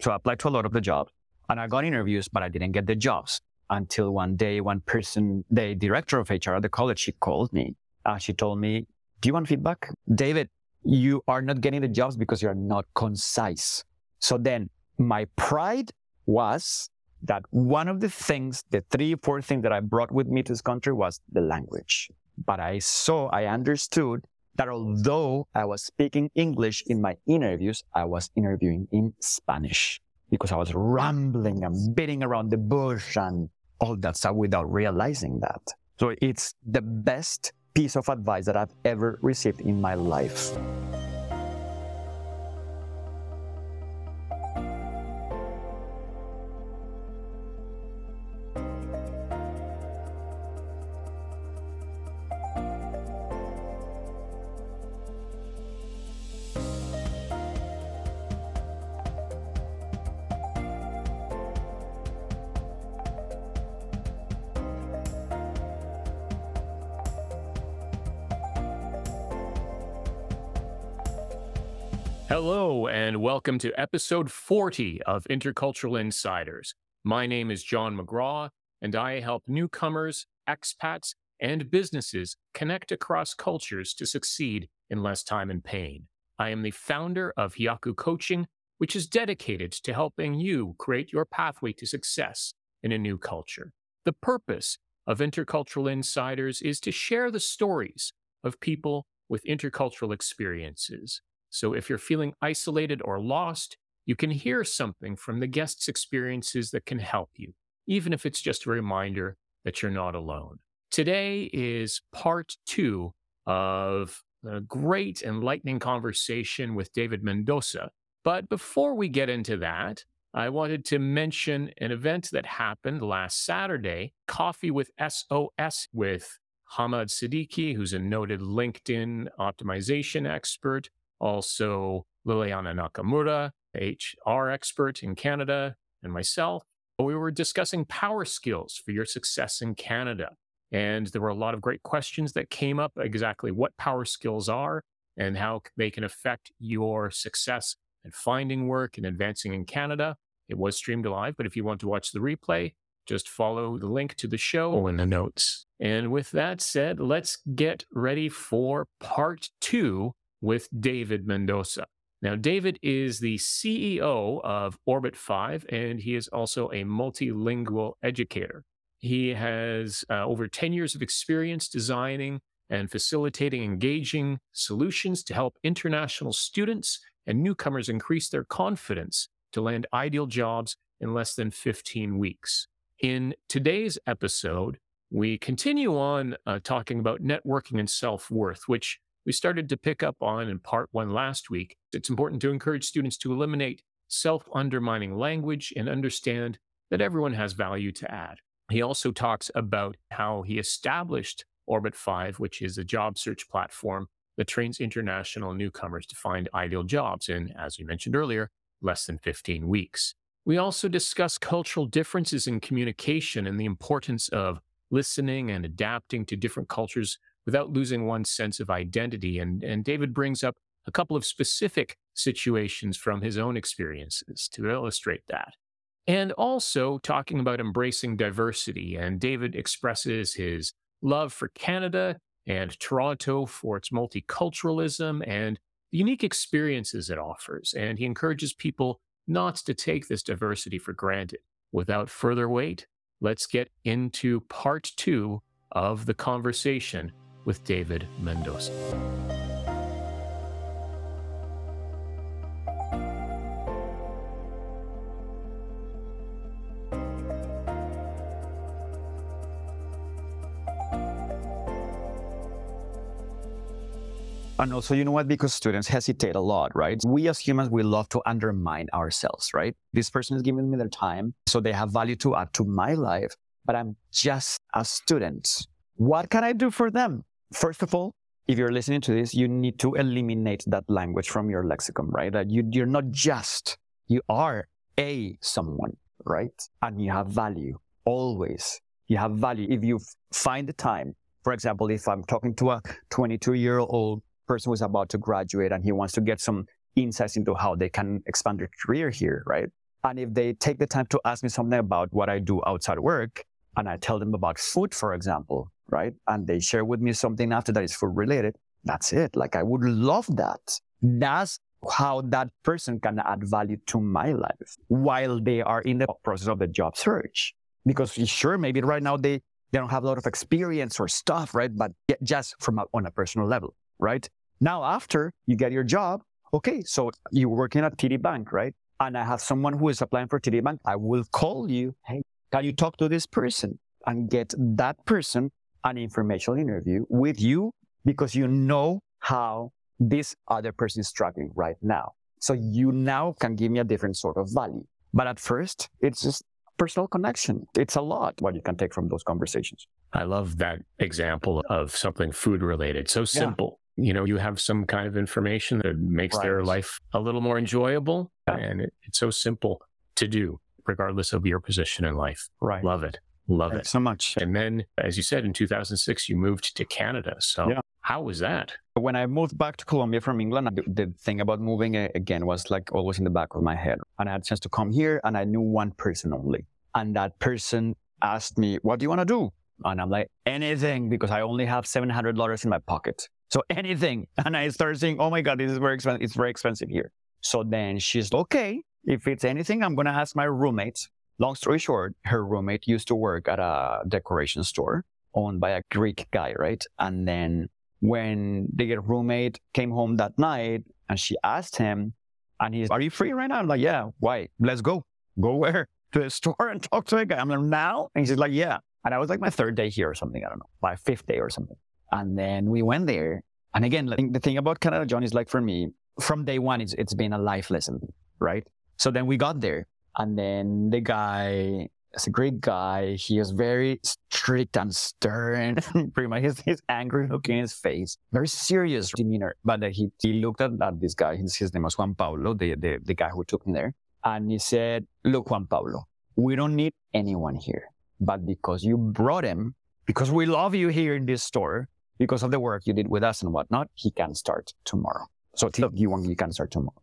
So I applied to a lot of the jobs and I got interviews, but I didn't get the jobs until one day, one person, the director of HR at the college, she called me. Uh, she told me, do you want feedback? David, you are not getting the jobs because you're not concise. So then my pride was that one of the things, the three, four things that I brought with me to this country was the language. But I saw, I understood that although I was speaking English in my interviews, I was interviewing in Spanish because I was rambling and beating around the bush and all that stuff without realizing that. So it's the best piece of advice that I've ever received in my life. Hello, and welcome to episode 40 of Intercultural Insiders. My name is John McGraw, and I help newcomers, expats, and businesses connect across cultures to succeed in less time and pain. I am the founder of Hiyaku Coaching, which is dedicated to helping you create your pathway to success in a new culture. The purpose of Intercultural Insiders is to share the stories of people with intercultural experiences so if you're feeling isolated or lost, you can hear something from the guest's experiences that can help you, even if it's just a reminder that you're not alone. Today is part two of a great enlightening conversation with David Mendoza. But before we get into that, I wanted to mention an event that happened last Saturday Coffee with SOS with Hamad Siddiqui, who's a noted LinkedIn optimization expert, also Liliana Nakamura, HR expert in Canada, and myself. We were discussing power skills for your success in Canada. And there were a lot of great questions that came up exactly what power skills are and how they can affect your success and finding work and advancing in Canada. It was streamed live, but if you want to watch the replay, just follow the link to the show in the notes. And with that said, let's get ready for part two with David Mendoza. Now, David is the CEO of Orbit 5, and he is also a multilingual educator. He has uh, over 10 years of experience designing and facilitating engaging solutions to help international students and newcomers increase their confidence to land ideal jobs in less than 15 weeks. In today's episode, we continue on uh, talking about networking and self worth, which we started to pick up on in part one last week. It's important to encourage students to eliminate self undermining language and understand that everyone has value to add. He also talks about how he established Orbit 5, which is a job search platform that trains international newcomers to find ideal jobs in, as we mentioned earlier, less than 15 weeks. We also discuss cultural differences in communication and the importance of listening and adapting to different cultures without losing one's sense of identity. And, and David brings up a couple of specific situations from his own experiences to illustrate that. And also talking about embracing diversity. And David expresses his love for Canada and Toronto for its multiculturalism and the unique experiences it offers. And he encourages people not to take this diversity for granted. Without further wait, let's get into part two of the conversation with David Mendoza. And also, you know what? Because students hesitate a lot, right? We as humans, we love to undermine ourselves, right? This person is giving me their time, so they have value to add to my life, but I'm just a student. What can I do for them? First of all, if you're listening to this, you need to eliminate that language from your lexicon, right? That you, you're not just, you are a someone, right? And you have value always. You have value. If you find the time, for example, if I'm talking to a 22 year old person who's about to graduate and he wants to get some insights into how they can expand their career here, right? And if they take the time to ask me something about what I do outside work, and I tell them about food, for example, right? And they share with me something after that is food related, that's it. Like I would love that. That's how that person can add value to my life while they are in the process of the job search. Because sure, maybe right now they, they don't have a lot of experience or stuff, right? But just from a, on a personal level, right? Now, after you get your job, okay, so you're working at TD Bank, right? And I have someone who is applying for TD Bank. I will call you. Hey, can you talk to this person and get that person an informational interview with you because you know how this other person is struggling right now. So you now can give me a different sort of value. But at first, it's just personal connection. It's a lot what you can take from those conversations. I love that example of something food related. So simple. Yeah. You know, you have some kind of information that makes right. their life a little more enjoyable. Yeah. And it, it's so simple to do, regardless of your position in life. Right. Love it. Love Thanks it so much. And then, as you said, in 2006, you moved to Canada. So, yeah. how was that? When I moved back to Colombia from England, the thing about moving uh, again was like always in the back of my head. And I had a chance to come here, and I knew one person only. And that person asked me, What do you want to do? And I'm like, Anything, because I only have $700 in my pocket. So anything. And I started saying, Oh my God, this is very expensive. It's very expensive here. So then she's okay. If it's anything, I'm going to ask my roommate Long story short, her roommate used to work at a decoration store owned by a Greek guy, right? And then when the roommate came home that night and she asked him, and he's, Are you free right now? I'm like, Yeah, why? Let's go. Go where? To the store and talk to a guy. I'm like, Now? And he's like, Yeah. And I was like my third day here or something. I don't know, my fifth day or something. And then we went there. And again, the thing about Canada, John, is like for me, from day one, it's, it's been a life lesson, right? So then we got there and then the guy is a great guy. He is very strict and stern. Pretty much his, his angry look in his face. Very serious demeanor. But uh, he, he looked at, at this guy. His, his name was Juan Pablo, the, the, the guy who took him there. And he said, look, Juan Pablo, we don't need anyone here. But because you brought him, because we love you here in this store, because of the work you did with us and whatnot, he can start tomorrow. So look, you want, you can start tomorrow.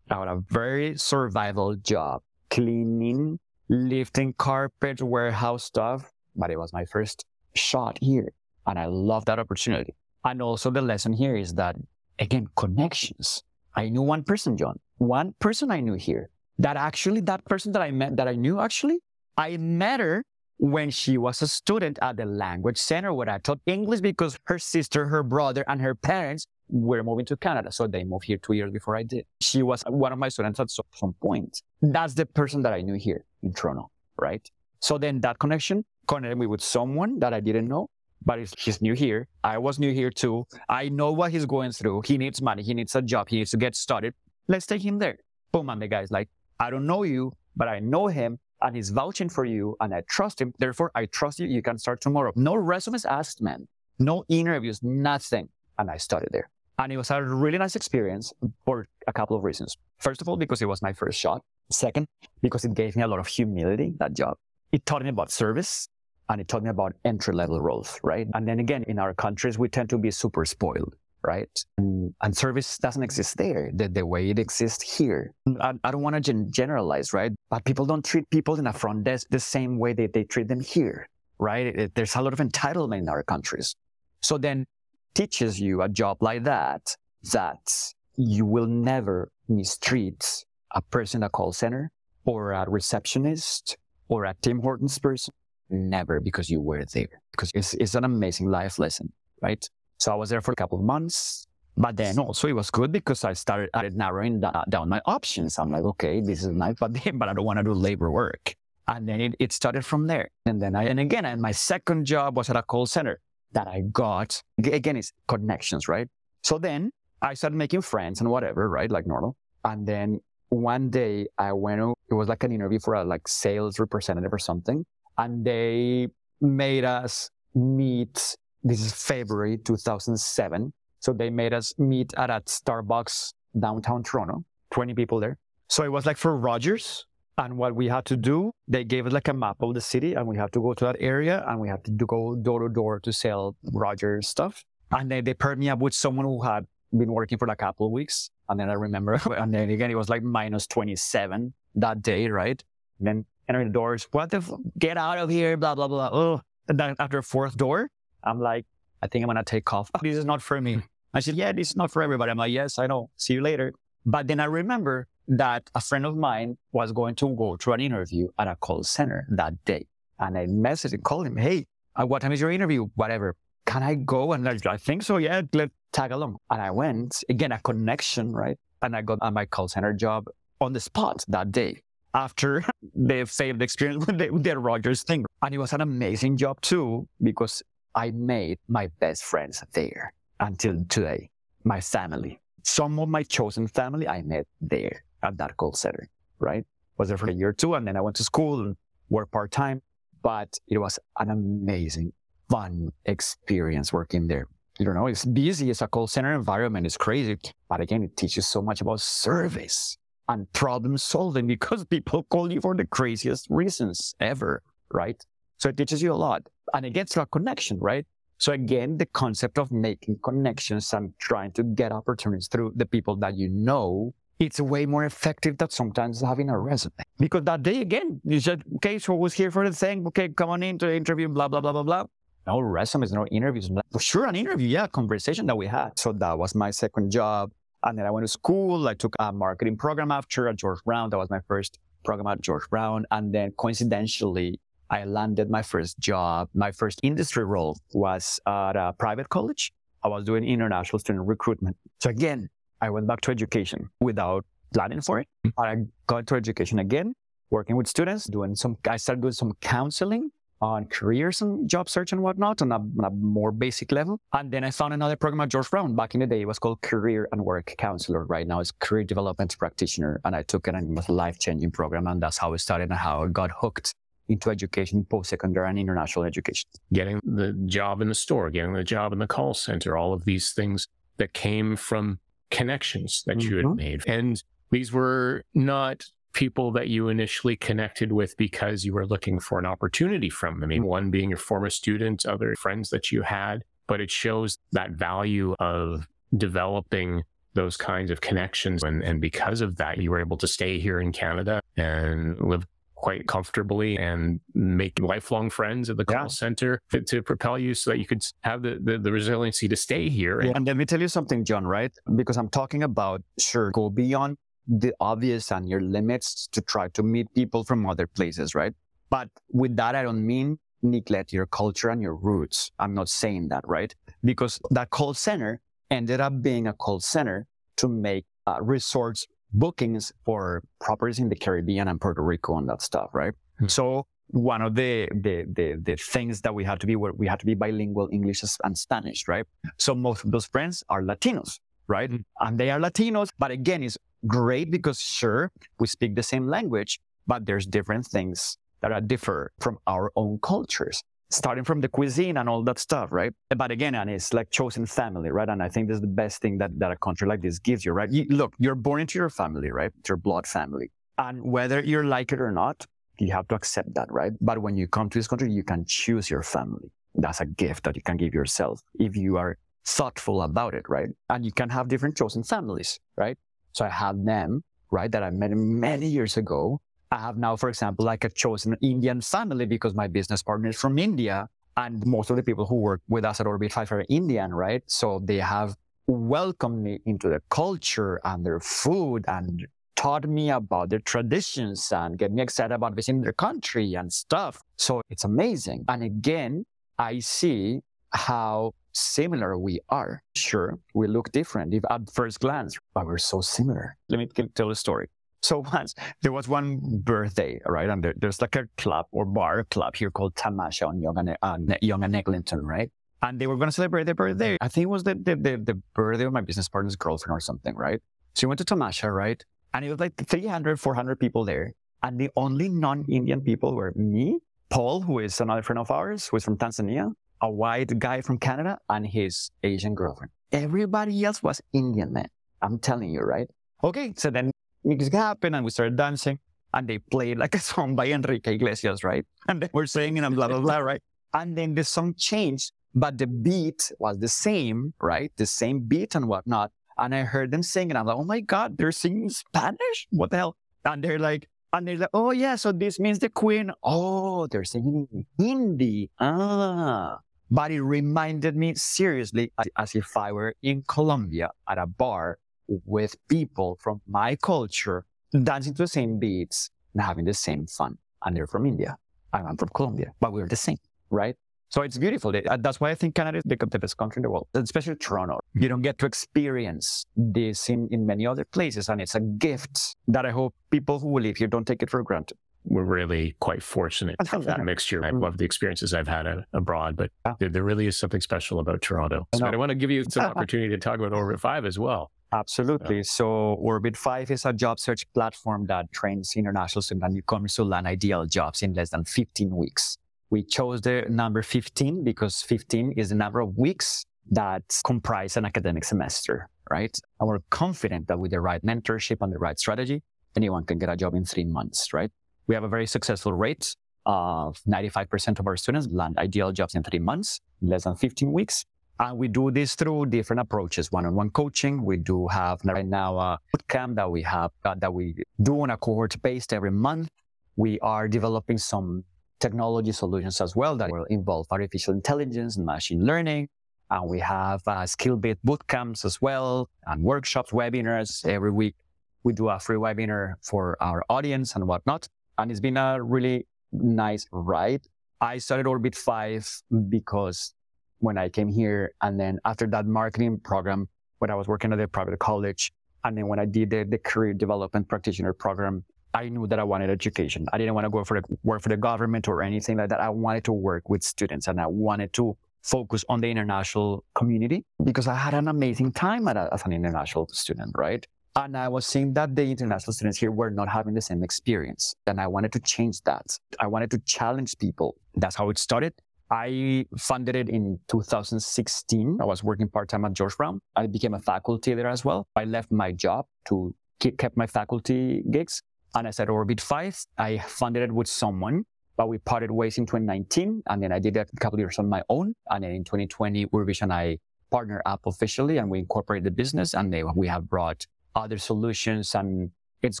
I had a very survival job cleaning, lifting carpet, warehouse stuff. But it was my first shot here. And I love that opportunity. And also the lesson here is that, again, connections. I knew one person, John, one person I knew here that actually that person that I met, that I knew actually, I met her when she was a student at the language center where I taught English because her sister, her brother, and her parents were moving to Canada. So they moved here two years before I did. She was one of my students at some point. That's the person that I knew here in Toronto, right? So then that connection connected me with someone that I didn't know, but he's new here. I was new here too. I know what he's going through. He needs money. He needs a job. He needs to get started. Let's take him there. Boom. And the guy's like, I don't know you, but I know him and he's vouching for you and I trust him. Therefore, I trust you. You can start tomorrow. No resumes asked, man. No interviews, nothing. And I started there. And it was a really nice experience for a couple of reasons. First of all, because it was my first shot. Second, because it gave me a lot of humility, that job. It taught me about service and it taught me about entry level roles, right? And then again, in our countries, we tend to be super spoiled, right? And, and service doesn't exist there the, the way it exists here. I, I don't want to gen- generalize, right? But people don't treat people in a front desk the same way that they treat them here, right? It, it, there's a lot of entitlement in our countries. So then teaches you a job like that, that you will never mistreat a person at a call center or a receptionist or a Tim Hortons person. Never because you were there. Because it's, it's an amazing life lesson, right? So I was there for a couple of months. But then also it was good because I started, narrowing down my options. I'm like, okay, this is nice, but, but I don't want to do labor work. And then it, it started from there. And then I, and again, and my second job was at a call center that I got, again, it's connections, right? So then I started making friends and whatever, right? Like normal. And then one day I went, it was like an interview for a like sales representative or something. And they made us meet. This is February 2007. So they made us meet at a Starbucks downtown Toronto, 20 people there. So it was like for Rogers, and what we had to do, they gave us like a map of the city and we had to go to that area and we had to go door to door to sell Rogers stuff. And then they paired me up with someone who had been working for a couple of weeks. And then I remember, and then again, it was like minus 27 that day, right? And then entering the doors, what the, f- get out of here, blah, blah, blah. Oh, and then after fourth door, I'm like, I think I'm going to take off. This is not for me. I said, yeah, this is not for everybody. I'm like, yes, I know. See you later. But then I remember that a friend of mine was going to go to an interview at a call center that day. And I messaged and called him, hey, uh, what time is your interview? Whatever. Can I go? And like, I think so. Yeah, let's tag along. And I went, again, a connection, right? And I got my call center job on the spot that day after the failed experience with the, with the Rogers thing. And it was an amazing job too, because I made my best friends there until today, my family. Some of my chosen family I met there at that call center, right? Was there for a year or two, and then I went to school and worked part time. But it was an amazing, fun experience working there. You know, it's busy. It's a call center environment. It's crazy. But again, it teaches so much about service and problem solving because people call you for the craziest reasons ever, right? So it teaches you a lot. And again, it's a connection, right? So again, the concept of making connections and trying to get opportunities through the people that you know, it's way more effective than sometimes having a resume. Because that day again, you said, okay, so who's here for the thing? Okay, come on in to the interview, blah, blah, blah, blah, blah. No resumes, no interviews. For sure, an interview, yeah, conversation that we had. So that was my second job. And then I went to school. I took a marketing program after at George Brown. That was my first program at George Brown. And then coincidentally, I landed my first job. My first industry role was at a private college. I was doing international student recruitment. So again, I went back to education without planning for it. Mm-hmm. I got to education again, working with students, doing some, I started doing some counseling on careers and job search and whatnot on a, on a, more basic level. And then I found another program at George Brown. Back in the day, it was called Career and Work Counselor. Right now, it's Career Development Practitioner. And I took it and it was a life changing program. And that's how it started and how I got hooked into education, post-secondary and international education. Getting the job in the store, getting the job in the call center, all of these things that came from connections that mm-hmm. you had mm-hmm. made. And these were not people that you initially connected with because you were looking for an opportunity from them. I mean, one being your former student, other friends that you had, but it shows that value of developing those kinds of connections. And, and because of that, you were able to stay here in Canada and live quite comfortably and make lifelong friends at the call yeah. center to, to, propel you so that you could have the, the, the resiliency to stay here. Yeah. And let me tell you something, John, right? Because I'm talking about, sure, go beyond the obvious and your limits to try to meet people from other places, right? But with that, I don't mean neglect your culture and your roots. I'm not saying that, right? Because that call center ended up being a call center to make uh, resorts bookings for properties in the Caribbean and Puerto Rico and that stuff, right? Mm-hmm. So one of the, the, the, the, things that we had to be, we had to be bilingual English and Spanish, right? So most of those friends are Latinos, right? Mm-hmm. And they are Latinos, but again, it's great because sure, we speak the same language, but there's different things that are differ from our own cultures, starting from the cuisine and all that stuff, right? But again, and it's like chosen family, right? And I think this is the best thing that, that a country like this gives you, right? You, look, you're born into your family, right? It's your blood family. And whether you like it or not, you have to accept that, right? But when you come to this country, you can choose your family. That's a gift that you can give yourself if you are thoughtful about it, right? And you can have different chosen families, right? So I have them, right, that I met many years ago. I have now, for example, like a chosen an Indian family because my business partner is from India. And most of the people who work with us at Orbit 5 are Indian, right? So they have welcomed me into their culture and their food and taught me about their traditions and get me excited about visiting their country and stuff. So it's amazing. And again, I see how similar we are. Sure, we look different if at first glance, but we're so similar. Let me tell a story. So once there was one birthday, right? And there, there's like a club or bar club here called Tamasha on Yonge and, uh, Yonge and Eglinton, right? And they were going to celebrate their birthday. I think it was the, the, the, the birthday of my business partner's girlfriend or something, right? So we went to Tamasha, right? And it was like 300, 400 people there. And the only non-Indian people were me, Paul, who is another friend of ours, who is from Tanzania, a white guy from Canada and his Asian girlfriend. Everybody else was Indian, man. I'm telling you, right? Okay, so then music happened and we started dancing and they played like a song by Enrique Iglesias, right? And they were singing and blah, blah, blah, right? And then the song changed, but the beat was the same, right? The same beat and whatnot. And I heard them singing. I'm like, oh my God, they're singing Spanish? What the hell? And they're like, And they're like, oh, yeah, so this means the queen. Oh, they're saying in Hindi. Ah. But it reminded me seriously as if I were in Colombia at a bar with people from my culture dancing to the same beats and having the same fun. And they're from India. I'm from Colombia, but we're the same, right? So it's beautiful. Uh, that's why I think Canada is the best country in the world, especially Toronto. You don't get to experience this in, in many other places. And it's a gift that I hope people who live here don't take it for granted. We're really quite fortunate to have that mixture. I love the experiences I've had abroad, but there, there, really is something special about Toronto. So I, I want to give you some opportunity to talk about Orbit 5 as well. Absolutely. Yeah. So Orbit 5 is a job search platform that trains international students and newcomers to land ideal jobs in less than 15 weeks. We chose the number 15 because 15 is the number of weeks that comprise an academic semester, right? And we're confident that with the right mentorship and the right strategy, anyone can get a job in three months, right? We have a very successful rate of 95% of our students land ideal jobs in three months, less than 15 weeks. And we do this through different approaches, one-on-one coaching. We do have right now a bootcamp that we have uh, that we do on a cohort based every month. We are developing some technology solutions as well that will involve artificial intelligence and machine learning. And we have uh, skill-based bootcamps as well and workshops, webinars every week. We do a free webinar for our audience and whatnot. And it's been a really nice ride. I started Orbit 5 because when I came here and then after that marketing program, when I was working at a private college, and then when I did the, the career development practitioner program, I knew that I wanted education. I didn't want to go for the, work for the government or anything like that. I wanted to work with students and I wanted to focus on the international community because I had an amazing time a, as an international student, right? And I was seeing that the international students here were not having the same experience. And I wanted to change that. I wanted to challenge people. That's how it started. I funded it in 2016. I was working part time at George Brown. I became a faculty there as well. I left my job to keep kept my faculty gigs and I said Orbit 5. I funded it with someone, but we parted ways in 2019. And then I did a couple years on my own. And then in 2020, Urbish and I partnered up officially and we incorporated the business and they, we have brought other solutions. And it's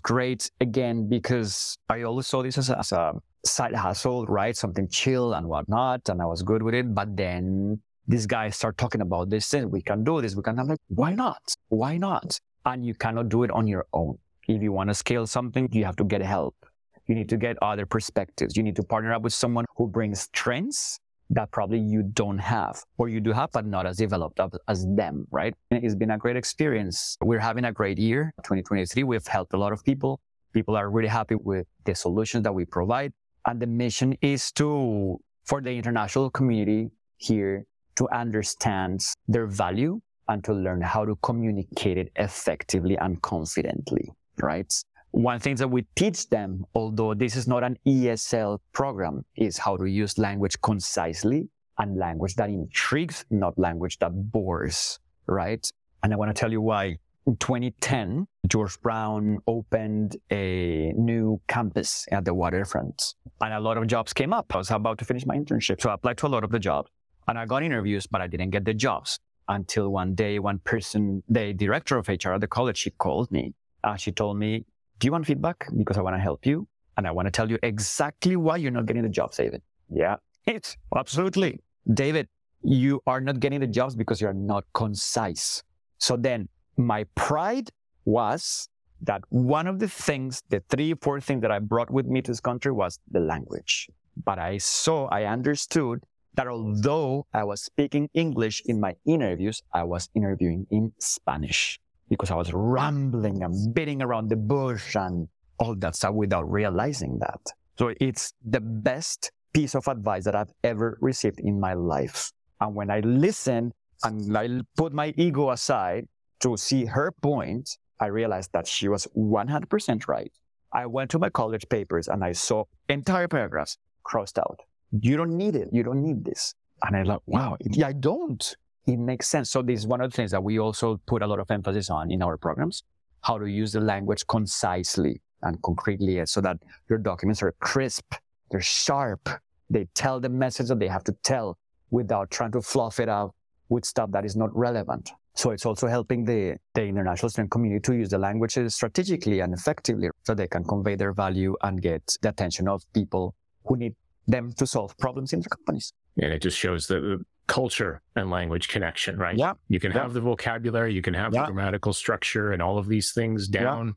great again, because I always saw this as a, as a side hustle, right? Something chill and whatnot. And I was good with it. But then these guys start talking about this thing. we can do this. We can. I'm like, why not? Why not? And you cannot do it on your own. If you want to scale something, you have to get help. You need to get other perspectives. You need to partner up with someone who brings trends that probably you don't have or you do have, but not as developed as them, right? It's been a great experience. We're having a great year. 2023, we've helped a lot of people. People are really happy with the solutions that we provide. And the mission is to, for the international community here to understand their value and to learn how to communicate it effectively and confidently right? One thing that we teach them, although this is not an ESL program, is how to use language concisely and language that intrigues, not language that bores, right? And I want to tell you why. In 2010, George Brown opened a new campus at the waterfront and a lot of jobs came up. I was about to finish my internship. So I applied to a lot of the jobs and I got interviews, but I didn't get the jobs until one day, one person, the director of HR at the college, she called me uh, she told me, do you want feedback? Because I want to help you. And I want to tell you exactly why you're not getting the jobs, David. Yeah, it's absolutely. David, you are not getting the jobs because you're not concise. So then my pride was that one of the things, the three, four things that I brought with me to this country was the language. But I saw, I understood that although I was speaking English in my interviews, I was interviewing in Spanish because I was rambling and beating around the bush and all that stuff without realizing that. So it's the best piece of advice that I've ever received in my life. And when I listen and I put my ego aside to see her point, I realized that she was 100% right. I went to my college papers and I saw entire paragraphs crossed out. You don't need it. You don't need this. And I like, wow, I don't it makes sense. So this is one of the things that we also put a lot of emphasis on in our programs, how to use the language concisely and concretely so that your documents are crisp, they're sharp, they tell the message that they have to tell without trying to fluff it out with stuff that is not relevant. So it's also helping the, the international student community to use the languages strategically and effectively so they can convey their value and get the attention of people who need them to solve problems in their companies. And it just shows the culture and language connection, right? Yeah. You can Yeah. have the vocabulary, you can have Yeah. the grammatical structure and all of these things down. Yeah.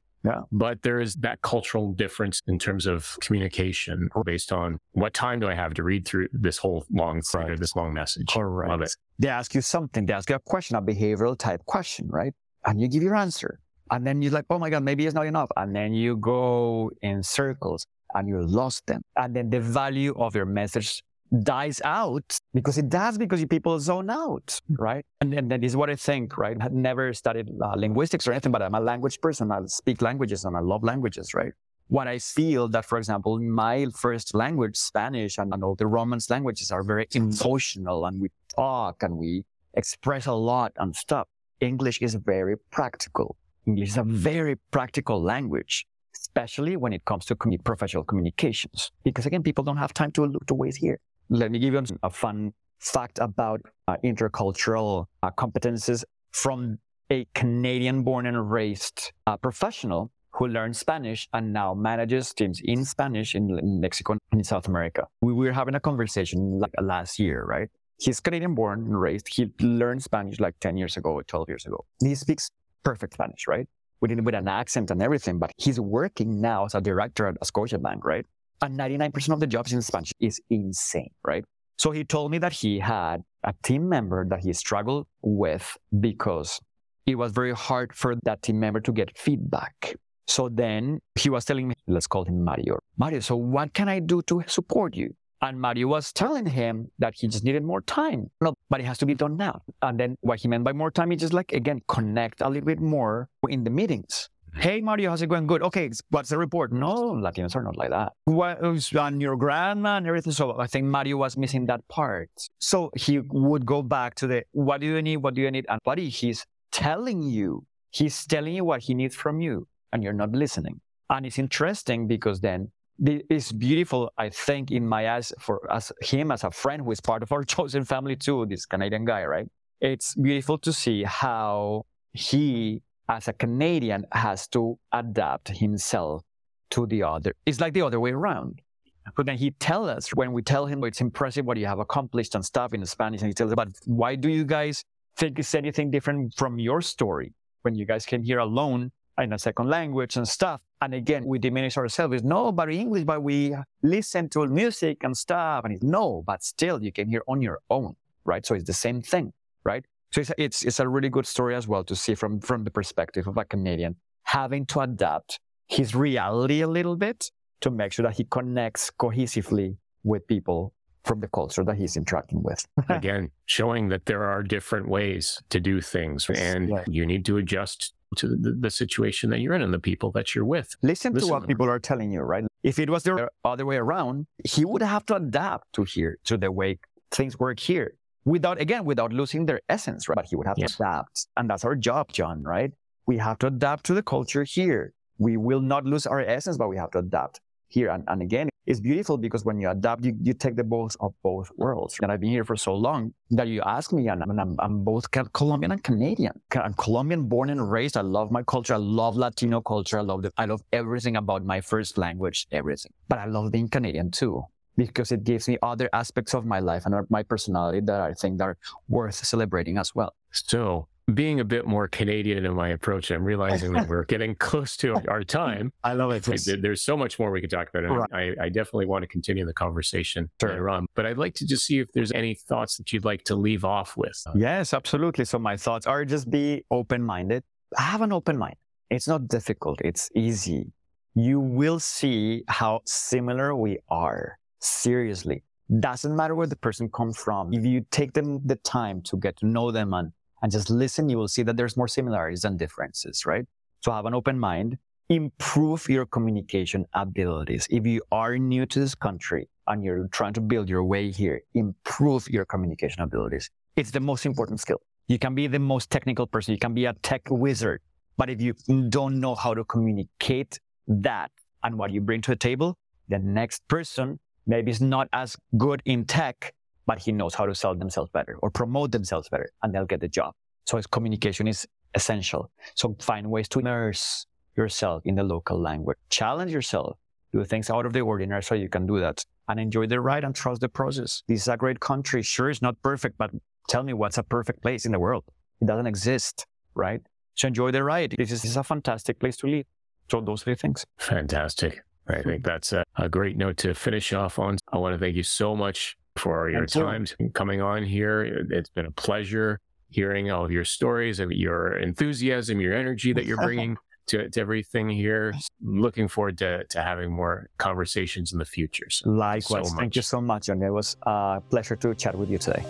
But there is that cultural difference in terms of communication based on what time do I have to read through this whole long thread or this long message. Correct. Love it. They ask you something, they ask you a question, a behavioral type question, right? And you give your answer. And then you're like, oh my God, maybe it's not enough. And then you go in circles and you lost them. And then the value of your message dies out because it does because people zone out, right? And then that is what I think, right? I never studied uh, linguistics or anything, but I'm a language person. I speak languages and I love languages, right? What I feel that, for example, my first language, Spanish, and, and all the Romance languages are very emotional and we talk and we express a lot and stuff. English is very practical. English is a very practical language, especially when it comes to professional communications. Because again, people don't have time to look to waste here. Let me give you a fun fact about uh, intercultural uh, competences from a Canadian born and raised uh, professional who learned Spanish and now manages teams in Spanish in, in Mexico and in South America. We were having a conversation like last year, right? He's Canadian born and raised. He learned Spanish like 10 years ago 12 years ago. He speaks perfect Spanish, right? With, with an accent and everything, but he's working now as a director at Scotiabank, right? And 99% of the jobs in Spanish is insane, right? So he told me that he had a team member that he struggled with because it was very hard for that team member to get feedback. So then he was telling me, let's call him Mario. Mario, so what can I do to support you? And Mario was telling him that he just needed more time. No, but it has to be done now. And then what he meant by more time is just like, again, connect a little bit more in the meetings. Hey, Mario, how's it going? Good. Okay, what's the report? No, Latinos are not like that. What uh, was on your grandma and everything? So I think Mario was missing that part. So he would go back to the, what do you need? What do you need? And buddy, he's telling you, he's telling you what he needs from you and you're not listening. And it's interesting because then it's beautiful, I think, in my eyes for as him as a friend who is part of our chosen family too, this Canadian guy, right? It's beautiful to see how he, as a Canadian, has to adapt himself to the other. It's like the other way around. But then he tells us when we tell him it's impressive what you have accomplished and stuff in Spanish, and he tells us, but why do you guys think it's anything different from your story when you guys came here alone in a second language and stuff? And again, we diminish ourselves. It's no, but English, but we listen to music and stuff. And it's no, but still you came here on your own, right? So it's the same thing, right? So it's, it's, it's a really good story as well to see from, from the perspective of a Canadian having to adapt his reality a little bit to make sure that he connects cohesively with people from the culture that he's interacting with. Again, showing that there are different ways to do things and Yeah. you need to adjust to the, the situation that you're in and the people that you're with. Listen, Listen to to what them. people are telling you, right? If it was the other way around, he would have to adapt to here, to the way things work here without, again, without losing their essence, right? But he would have Yes. to adapt. And that's our job, John, right? We have to adapt to the culture here. We will not lose our essence, but we have to adapt here. And, and again, it's beautiful because when you adapt, you, you take the both of both worlds. And I've been here for so long that you ask me, and I'm, I'm, I'm both Colombian and Canadian. I'm Colombian born and raised. I love my culture. I love Latino culture. I love the, I love everything about my first language, everything. But I love being Canadian too, because it gives me other aspects of my life and my personality that I think are worth celebrating as well. So, being a bit more Canadian in my approach, I'm realizing that we're getting close to our time. I love it. I- There's so much more we could talk about. And Right. I, I definitely want to continue the conversation Sure. later on. But I'd like to just see if there's any thoughts that you'd like to leave off with. Yes, absolutely. So my thoughts are just be open-minded. Have an open mind. It's not difficult. It's easy. You will see how similar we are. Seriously. Doesn't matter where the person comes from. If you take them the time to get to know them and, and just listen, you will see that there's more similarities than differences, right? So have an open mind. Improve your communication abilities. If you are new to this country and you're trying to build your way here, improve your communication abilities. It's the most important skill. You can be the most technical person. You can be a tech wizard. But if you don't know how to communicate that and what you bring to the table, the next person maybe is not as good in tech, but he knows how to sell themselves better or promote themselves better and they'll get the job. So his communication is essential. So find ways to immerse yourself in the local language. Challenge yourself. Do things out of the ordinary so you can do that. And enjoy the ride and trust the process. This is a great country. Sure, it's not perfect, but tell me what's a perfect place in the world? It doesn't exist, right? So enjoy the ride. This is, this is a fantastic place to live. So those three things. Fantastic. I hmm. think that's a, a, great note to finish off on. I want to thank you so much for your time coming on here. It's been a pleasure hearing all of your stories and your enthusiasm, your energy that you're bringing to, to everything here. Looking forward to, to having more conversations in the future. So Likewise. So thank you so much, John. It was a pleasure to chat with you today.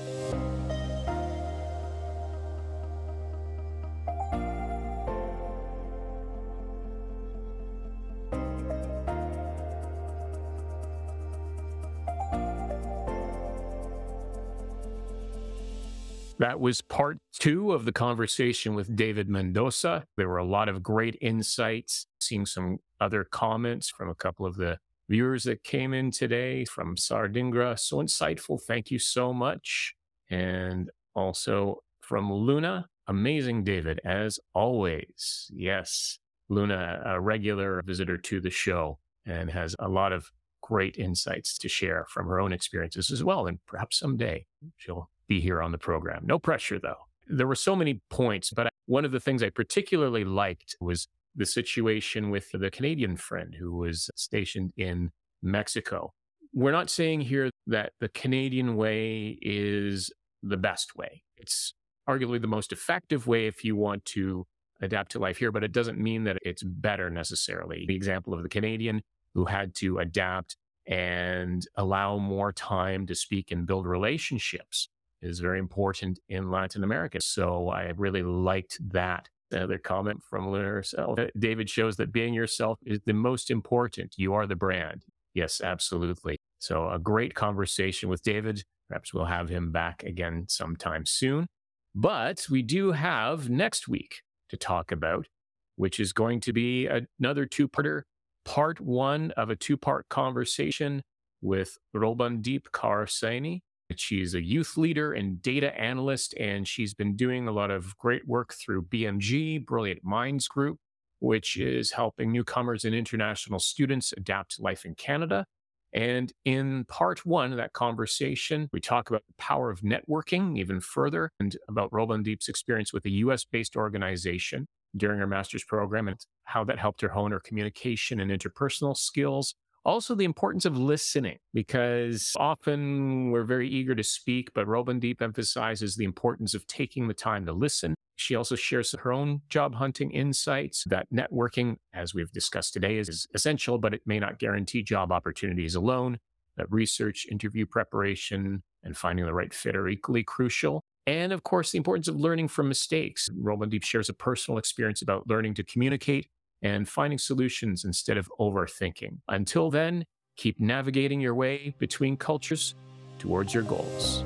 That was part two of the conversation with David Mendoza. There were a lot of great insights, seeing some other comments from a couple of the viewers that came in today from Sardingra. So insightful. Thank you so much. And also from Luna. Amazing, David, as always. Yes, Luna, a regular visitor to the show and has a lot of great insights to share from her own experiences as well. And perhaps someday she'll be here on the program. No pressure, though. There were so many points, but one of the things I particularly liked was the situation with the Canadian friend who was stationed in Mexico. We're not saying here that the Canadian way is the best way. It's arguably the most effective way if you want to adapt to life here, but it doesn't mean that it's better necessarily. The example of the Canadian who had to adapt and allow more time to speak and build relationships is very important in Latin America. So I really liked that. Another comment from Luna herself. Uh, David shows that being yourself is the most important. You are the brand. Yes, absolutely. So a great conversation with David. Perhaps we'll have him back again sometime soon. But we do have next week to talk about, which is going to be another two parter, part one of a two part conversation with Robandeep Kaur Saini She's a youth leader and data analyst, and she's been doing a lot of great work through BMG, Brilliant Minds Group, which is helping newcomers and international students adapt to life in Canada. And in part one of that conversation, we talk about the power of networking even further and about Robandeep's experience with a US based organization during her master's program and how that helped her hone her communication and interpersonal skills also, the importance of listening, because often we're very eager to speak, but Robandeep emphasizes the importance of taking the time to listen. She also shares her own job hunting insights that networking, as we've discussed today, is essential, but it may not guarantee job opportunities alone. That research, interview preparation, and finding the right fit are equally crucial. And of course, the importance of learning from mistakes. Robandeep shares a personal experience about learning to communicate and finding solutions instead of overthinking. Until then, keep navigating your way between cultures towards your goals.